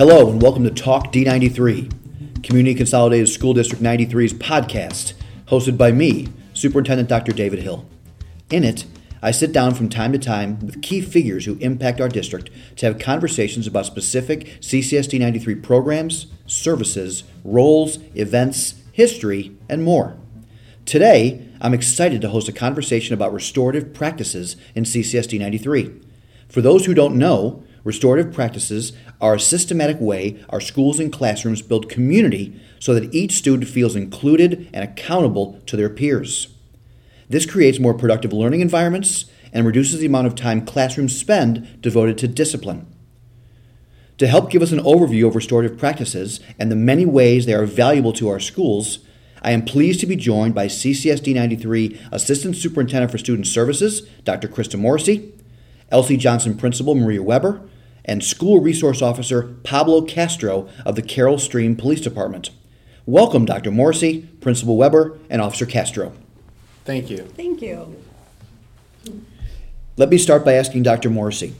Hello, and welcome to Talk D93, Community Consolidated School District 93's podcast, hosted by me, Superintendent Dr. David Hill. In it, I sit down from time to time with key figures who impact our district to have conversations about specific CCSD 93 programs, services, roles, events, history, and more. Today, I'm excited to host a conversation about restorative practices in CCSD 93. For those who don't know, restorative practices are a systematic way our schools and classrooms build community so that each student feels included and accountable to their peers. This creates more productive learning environments and reduces the amount of time classrooms spend devoted to discipline. To help give us an overview of restorative practices and the many ways they are valuable to our schools, I am pleased to be joined by CCSD 93 Assistant Superintendent for Student Services, Dr. Krista Morrissey, Elsie Johnson Principal Maria Weber, and School Resource Officer Pablo Castro of the Carol Stream Police Department. Welcome, Dr. Morrissey, Principal Weber, and Officer Castro. Thank you. Thank you. Let me start by asking Dr. Morrissey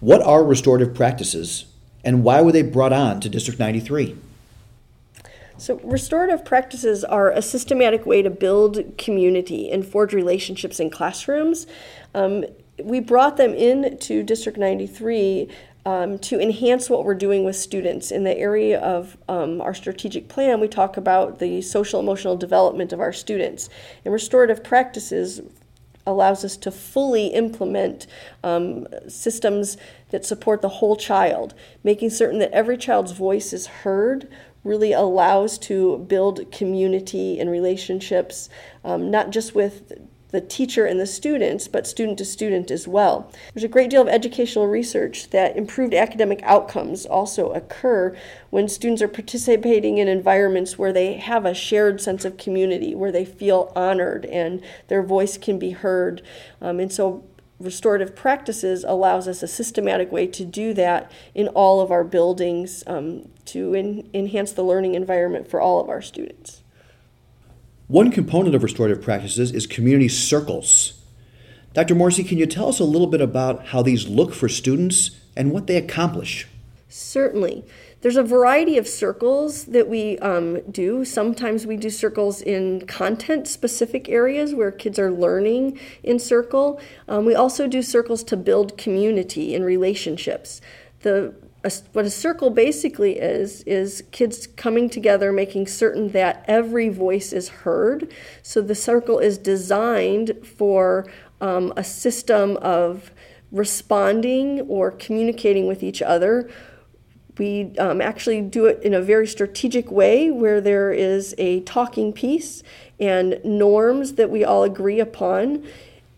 what are restorative practices and why were they brought on to District 93? So, restorative practices are a systematic way to build community and forge relationships in classrooms. Um, we brought them in to District 93 um, to enhance what we're doing with students. In the area of um, our strategic plan, we talk about the social emotional development of our students. And restorative practices allows us to fully implement um, systems that support the whole child, making certain that every child's voice is heard. Really allows to build community and relationships, um, not just with the teacher and the students, but student to student as well. There's a great deal of educational research that improved academic outcomes also occur when students are participating in environments where they have a shared sense of community, where they feel honored and their voice can be heard. Um, and so restorative practices allows us a systematic way to do that in all of our buildings um, to enhance the learning environment for all of our students. One component of restorative practices is community circles. Dr. Morrissey, can you tell us a little bit about how these look for students and what they accomplish? Certainly. There's a variety of circles that we um, do. Sometimes we do circles in content specific areas where kids are learning in circle. Um, we also do circles to build community and relationships. The a, what a circle basically is is kids coming together making certain that every voice is heard. So the circle is designed for um, a system of responding or communicating with each other. We um, actually do it in a very strategic way where there is a talking piece and norms that we all agree upon.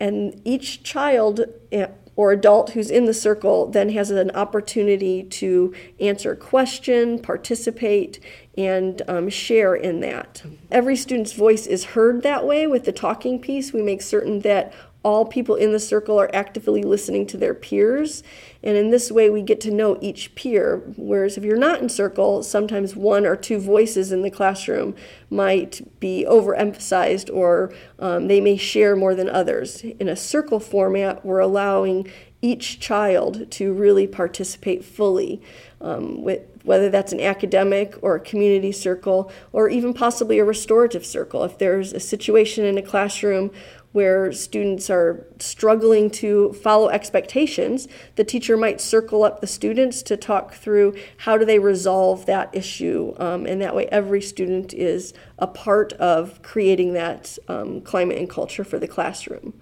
And each child eh, or adult who's in the circle then has an opportunity to answer a question, participate, and um, share in that. Every student's voice is heard that way with the talking piece. We make certain that all people in the circle are actively listening to their peers. And in this way, we get to know each peer. Whereas if you're not in circle, sometimes one or two voices in the classroom might be overemphasized or um, they may share more than others. In a circle format, we're allowing each child to really participate fully um, with whether that's an academic or a community circle or even possibly a restorative circle. If there's a situation in a classroom where students are struggling to follow expectations, the teacher might circle up the students to talk through how do they resolve that issue. Um, and that way, every student is a part of creating that um, climate and culture for the classroom.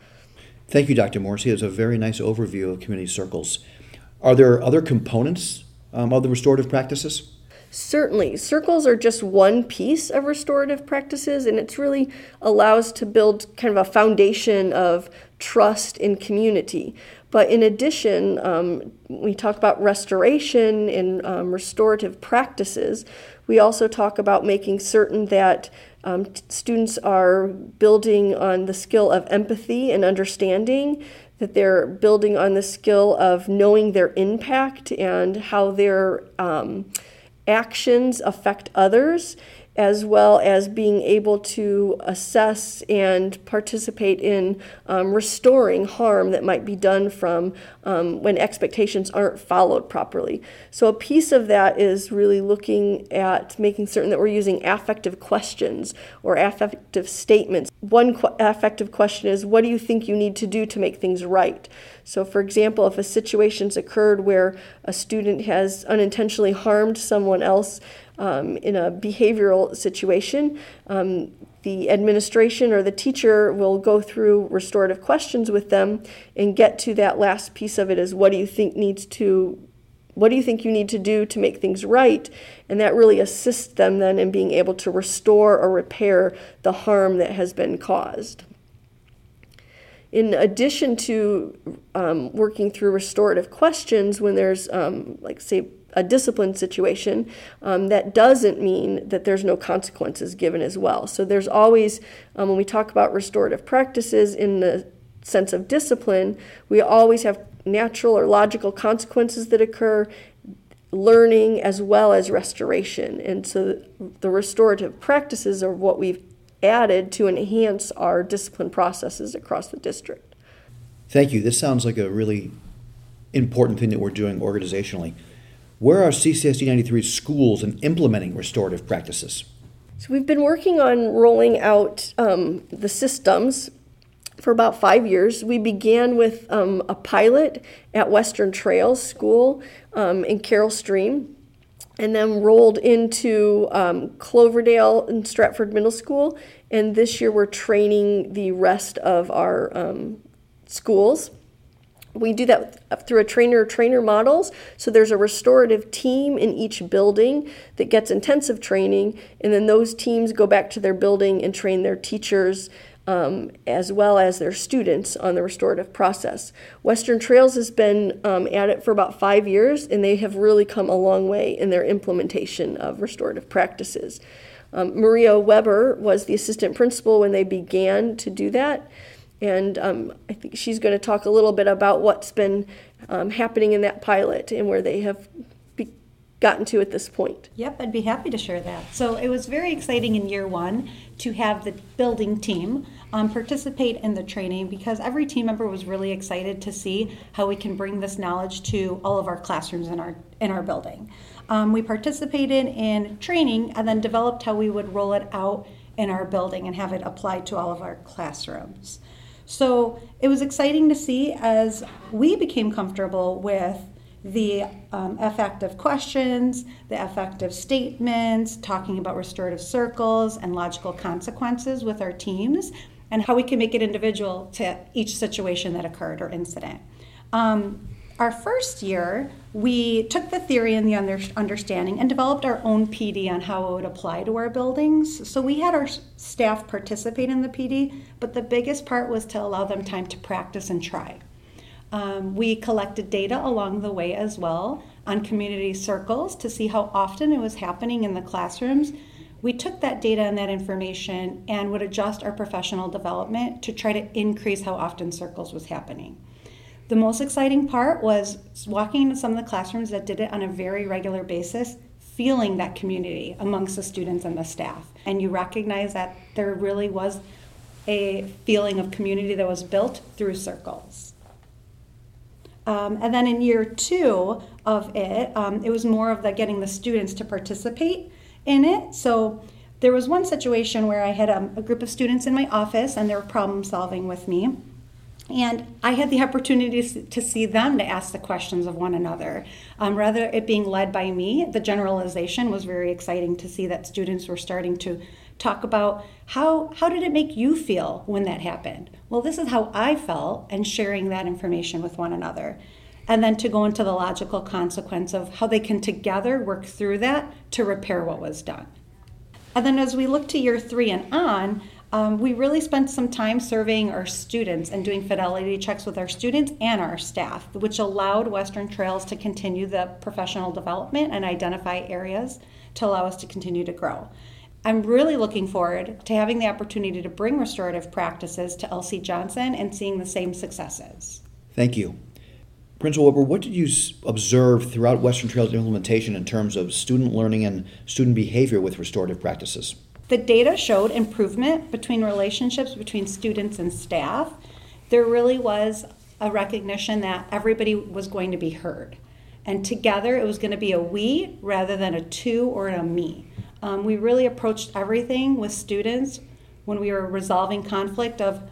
Thank you, Dr. Morrissey. It's a very nice overview of community circles. Are there other components um, of the restorative practices? Certainly, circles are just one piece of restorative practices, and it's really allows to build kind of a foundation of trust in community. But in addition, um, we talk about restoration and um, restorative practices. We also talk about making certain that um, t- students are building on the skill of empathy and understanding, that they're building on the skill of knowing their impact and how they're um, actions affect others as well as being able to assess and participate in um, restoring harm that might be done from um, when expectations aren't followed properly. So, a piece of that is really looking at making certain that we're using affective questions or affective statements. One qu- affective question is, What do you think you need to do to make things right? So, for example, if a situation's occurred where a student has unintentionally harmed someone else um, in a behavioral situation, um, the administration or the teacher will go through restorative questions with them and get to that last piece of it is what do you think needs to what do you think you need to do to make things right? And that really assists them then in being able to restore or repair the harm that has been caused. In addition to um, working through restorative questions when there's um, like say a discipline situation um, that doesn't mean that there's no consequences given as well so there's always um, when we talk about restorative practices in the sense of discipline we always have natural or logical consequences that occur learning as well as restoration and so the restorative practices are what we've added to enhance our discipline processes across the district. Thank you. This sounds like a really important thing that we're doing organizationally. Where are CCSD 93 schools in implementing restorative practices? So we've been working on rolling out um, the systems for about five years. We began with um, a pilot at Western Trails School um, in Carol Stream and then rolled into um, Cloverdale and Stratford Middle School. And this year we're training the rest of our um, schools. We do that through a trainer trainer models. So there's a restorative team in each building that gets intensive training, and then those teams go back to their building and train their teachers um, as well as their students on the restorative process. Western Trails has been um, at it for about five years, and they have really come a long way in their implementation of restorative practices. Um, Maria Weber was the assistant principal when they began to do that, and um, I think she's going to talk a little bit about what's been um, happening in that pilot and where they have gotten to at this point. Yep, I'd be happy to share that. So it was very exciting in year one to have the building team um, participate in the training because every team member was really excited to see how we can bring this knowledge to all of our classrooms in our in our building. Um, we participated in training and then developed how we would roll it out in our building and have it applied to all of our classrooms. So it was exciting to see as we became comfortable with the um, affective questions, the affective statements, talking about restorative circles and logical consequences with our teams, and how we can make it individual to each situation that occurred or incident. Um, our first year, we took the theory and the under- understanding and developed our own PD on how it would apply to our buildings. So we had our staff participate in the PD, but the biggest part was to allow them time to practice and try. Um, we collected data along the way as well on community circles to see how often it was happening in the classrooms. We took that data and that information and would adjust our professional development to try to increase how often circles was happening. The most exciting part was walking into some of the classrooms that did it on a very regular basis, feeling that community amongst the students and the staff. And you recognize that there really was a feeling of community that was built through circles. Um, and then in year two of it, um, it was more of the getting the students to participate in it. So there was one situation where I had um, a group of students in my office and they were problem solving with me. And I had the opportunity to see them to ask the questions of one another. Um, rather it being led by me, the generalization was very exciting to see that students were starting to talk about how how did it make you feel when that happened? Well this is how i felt and sharing that information with one another. And then to go into the logical consequence of how they can together work through that to repair what was done. And then as we look to year three and on um, we really spent some time surveying our students and doing fidelity checks with our students and our staff, which allowed Western Trails to continue the professional development and identify areas to allow us to continue to grow. I'm really looking forward to having the opportunity to bring restorative practices to Elsie Johnson and seeing the same successes. Thank you. Principal Weber, what did you observe throughout Western Trail's implementation in terms of student learning and student behavior with restorative practices? The data showed improvement between relationships between students and staff. There really was a recognition that everybody was going to be heard. And together it was going to be a we rather than a to or a me. Um, we really approached everything with students when we were resolving conflict of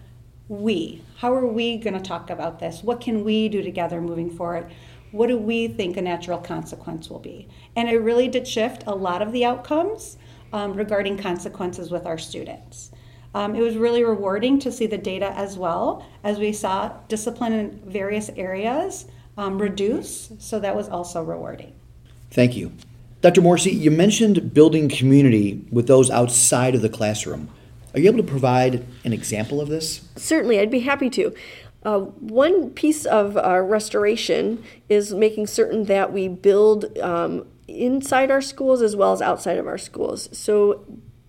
we. How are we going to talk about this? What can we do together moving forward? What do we think a natural consequence will be? And it really did shift a lot of the outcomes um, regarding consequences with our students. Um, it was really rewarding to see the data as well as we saw discipline in various areas um, reduce, so that was also rewarding. Thank you. Dr. Morrissey, you mentioned building community with those outside of the classroom. Are you able to provide an example of this? Certainly, I'd be happy to. Uh, one piece of our restoration is making certain that we build um, inside our schools as well as outside of our schools. So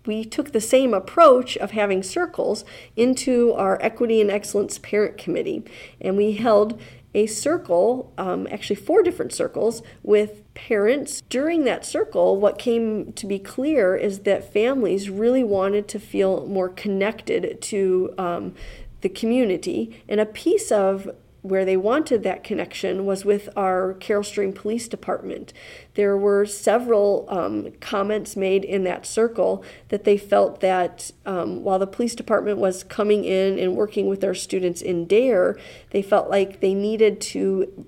we took the same approach of having circles into our Equity and Excellence Parent Committee, and we held a circle, um, actually four different circles, with parents. During that circle, what came to be clear is that families really wanted to feel more connected to um, the community, and a piece of where they wanted that connection was with our Carol Stream Police Department. There were several um, comments made in that circle that they felt that um, while the police department was coming in and working with our students in DARE, they felt like they needed to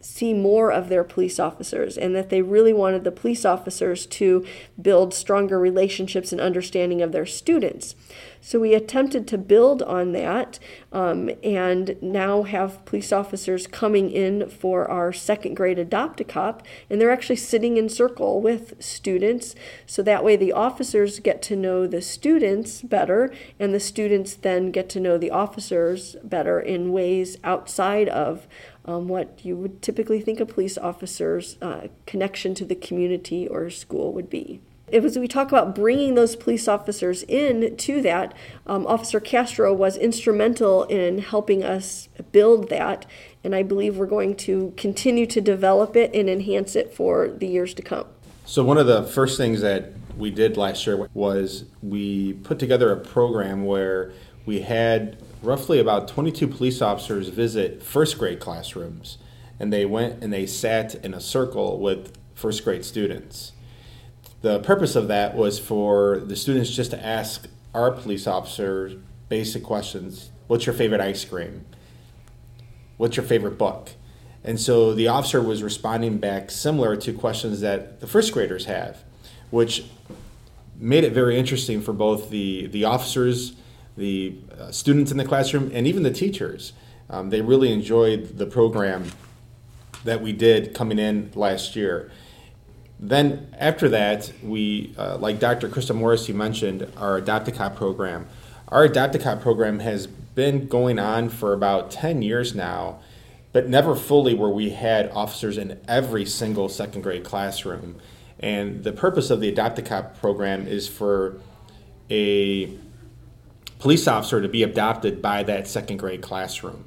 see more of their police officers and that they really wanted the police officers to build stronger relationships and understanding of their students. So we attempted to build on that um, and now have police officers coming in for our second grade Adopt a Cop, and they're actually sitting in circle with students. So that way the officers get to know the students better, and the students then get to know the officers better in ways outside of um, what you would typically think a police officer's uh, connection to the community or school would be. It was we talk about bringing those police officers in to that. Um, Officer Castro was instrumental in helping us build that, and I believe we're going to continue to develop it and enhance it for the years to come. So one of the first things that we did last year was we put together a program where we had roughly about 22 police officers visit first grade classrooms and they went and they sat in a circle with first grade students. The purpose of that was for the students just to ask our police officers basic questions. What's your favorite ice cream? What's your favorite book? And so the officer was responding back similar to questions that the first graders have, which made it very interesting for both the, the officers the uh, students in the classroom, and even the teachers. Um, they really enjoyed the program that we did coming in last year. Then after that, we, uh, like Dr. Krista Morrissey mentioned, our Adopt a Cop program. Our Adopt a Cop program has been going on for about 10 years now, but never fully where we had officers in every single second grade classroom. And the purpose of the Adopt a Cop program is for a police officer to be adopted by that second grade classroom.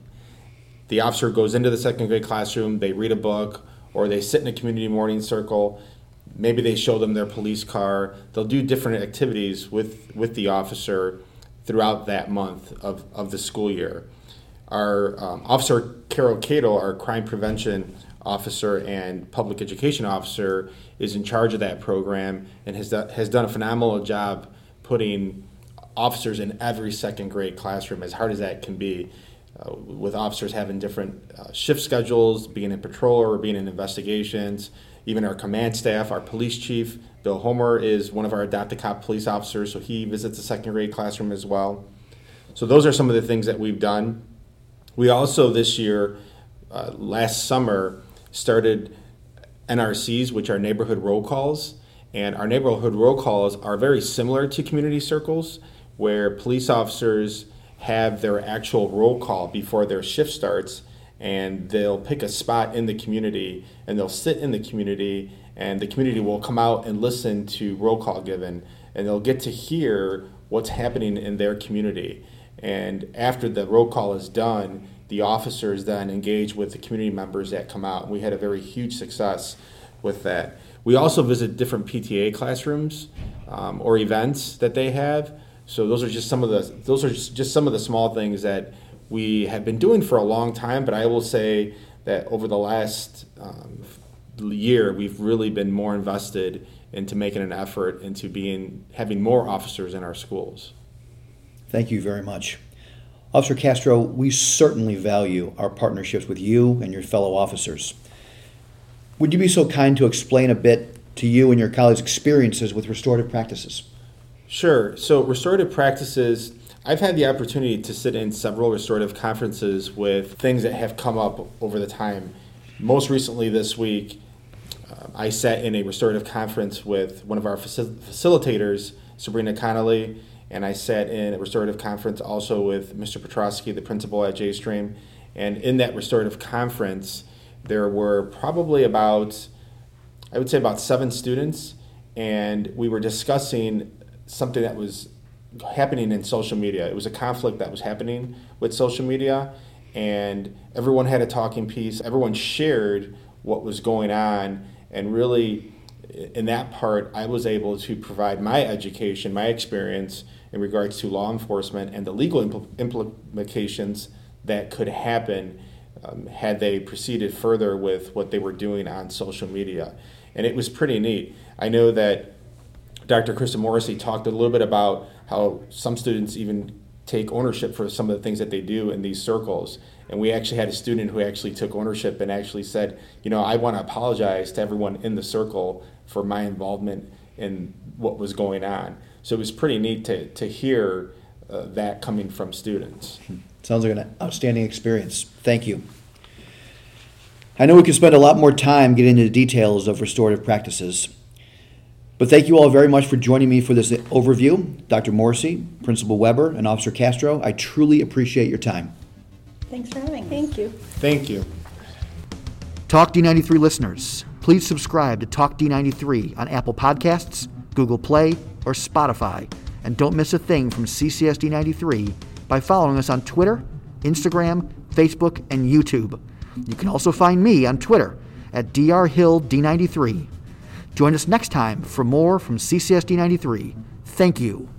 The officer goes into the second grade classroom, they read a book, or they sit in a community morning circle. Maybe they show them their police car. They'll do different activities with, with the officer throughout that month of, of the school year. Our um, officer, Carol Cato, our crime prevention officer and public education officer, is in charge of that program and has, do, has done a phenomenal job putting officers in every second grade classroom, as hard as that can be, uh, with officers having different uh, shift schedules, being in patrol or being in investigations. Even our command staff, our police chief, Bill Homer, is one of our Adopt a Cop police officers, so he visits the second grade classroom as well. So, those are some of the things that we've done. We also, this year, uh, last summer, started NRCs, which are neighborhood roll calls. And our neighborhood roll calls are very similar to community circles where police officers have their actual roll call before their shift starts and they'll pick a spot in the community and they'll sit in the community and the community will come out and listen to roll call given and they'll get to hear what's happening in their community and after the roll call is done the officers then engage with the community members that come out. We had a very huge success with that. We also visit different PTA classrooms um, or events that they have. So those are just some of the those are just, some of the small things that we have been doing for a long time. But I will say that over the last um, year, we've really been more invested into making an effort into being having more officers in our schools. Thank you very much. Officer Castro, we certainly value our partnerships with you and your fellow officers. Would you be so kind to explain a bit to you and your colleagues' experiences with restorative practices? Sure. So, restorative practices, I've had the opportunity to sit in several restorative conferences with things that have come up over the time. Most recently, this week, uh, I sat in a restorative conference with one of our facil- facilitators, Sabrina Connolly, and I sat in a restorative conference also with Mr. Petrosky, the principal at Jay Stream. And in that restorative conference, there were probably about, I would say about seven students, and we were discussing something that was happening in social media. It was a conflict that was happening with social media, and everyone had a talking piece. Everyone shared what was going on, and really, in that part, I was able to provide my education, my experience in regards to law enforcement and the legal impl- implications that could happen um, had they proceeded further with what they were doing on social media. And it was pretty neat. I know that Dr. Krista Morrissey talked a little bit about how some students even take ownership for some of the things that they do in these circles. And we actually had a student who actually took ownership and actually said, you know, I want to apologize to everyone in the circle for my involvement in what was going on. So it was pretty neat to, to hear uh, that coming from students. Sounds like an outstanding experience. Thank you. I know we could spend a lot more time getting into the details of restorative practices, but thank you all very much for joining me for this overview. Dr. Morrissey, Principal Weber, and Officer Castro, I truly appreciate your time. Thanks for having me. Thank you. Thank you. Talk D93 listeners, please subscribe to Talk D93 on Apple Podcasts, Google Play, or Spotify, and don't miss a thing from CCSD 93 by following us on Twitter, Instagram, Facebook, and YouTube. You can also find me on Twitter at drhilld93. Join us next time for more from CCSD 93. Thank you.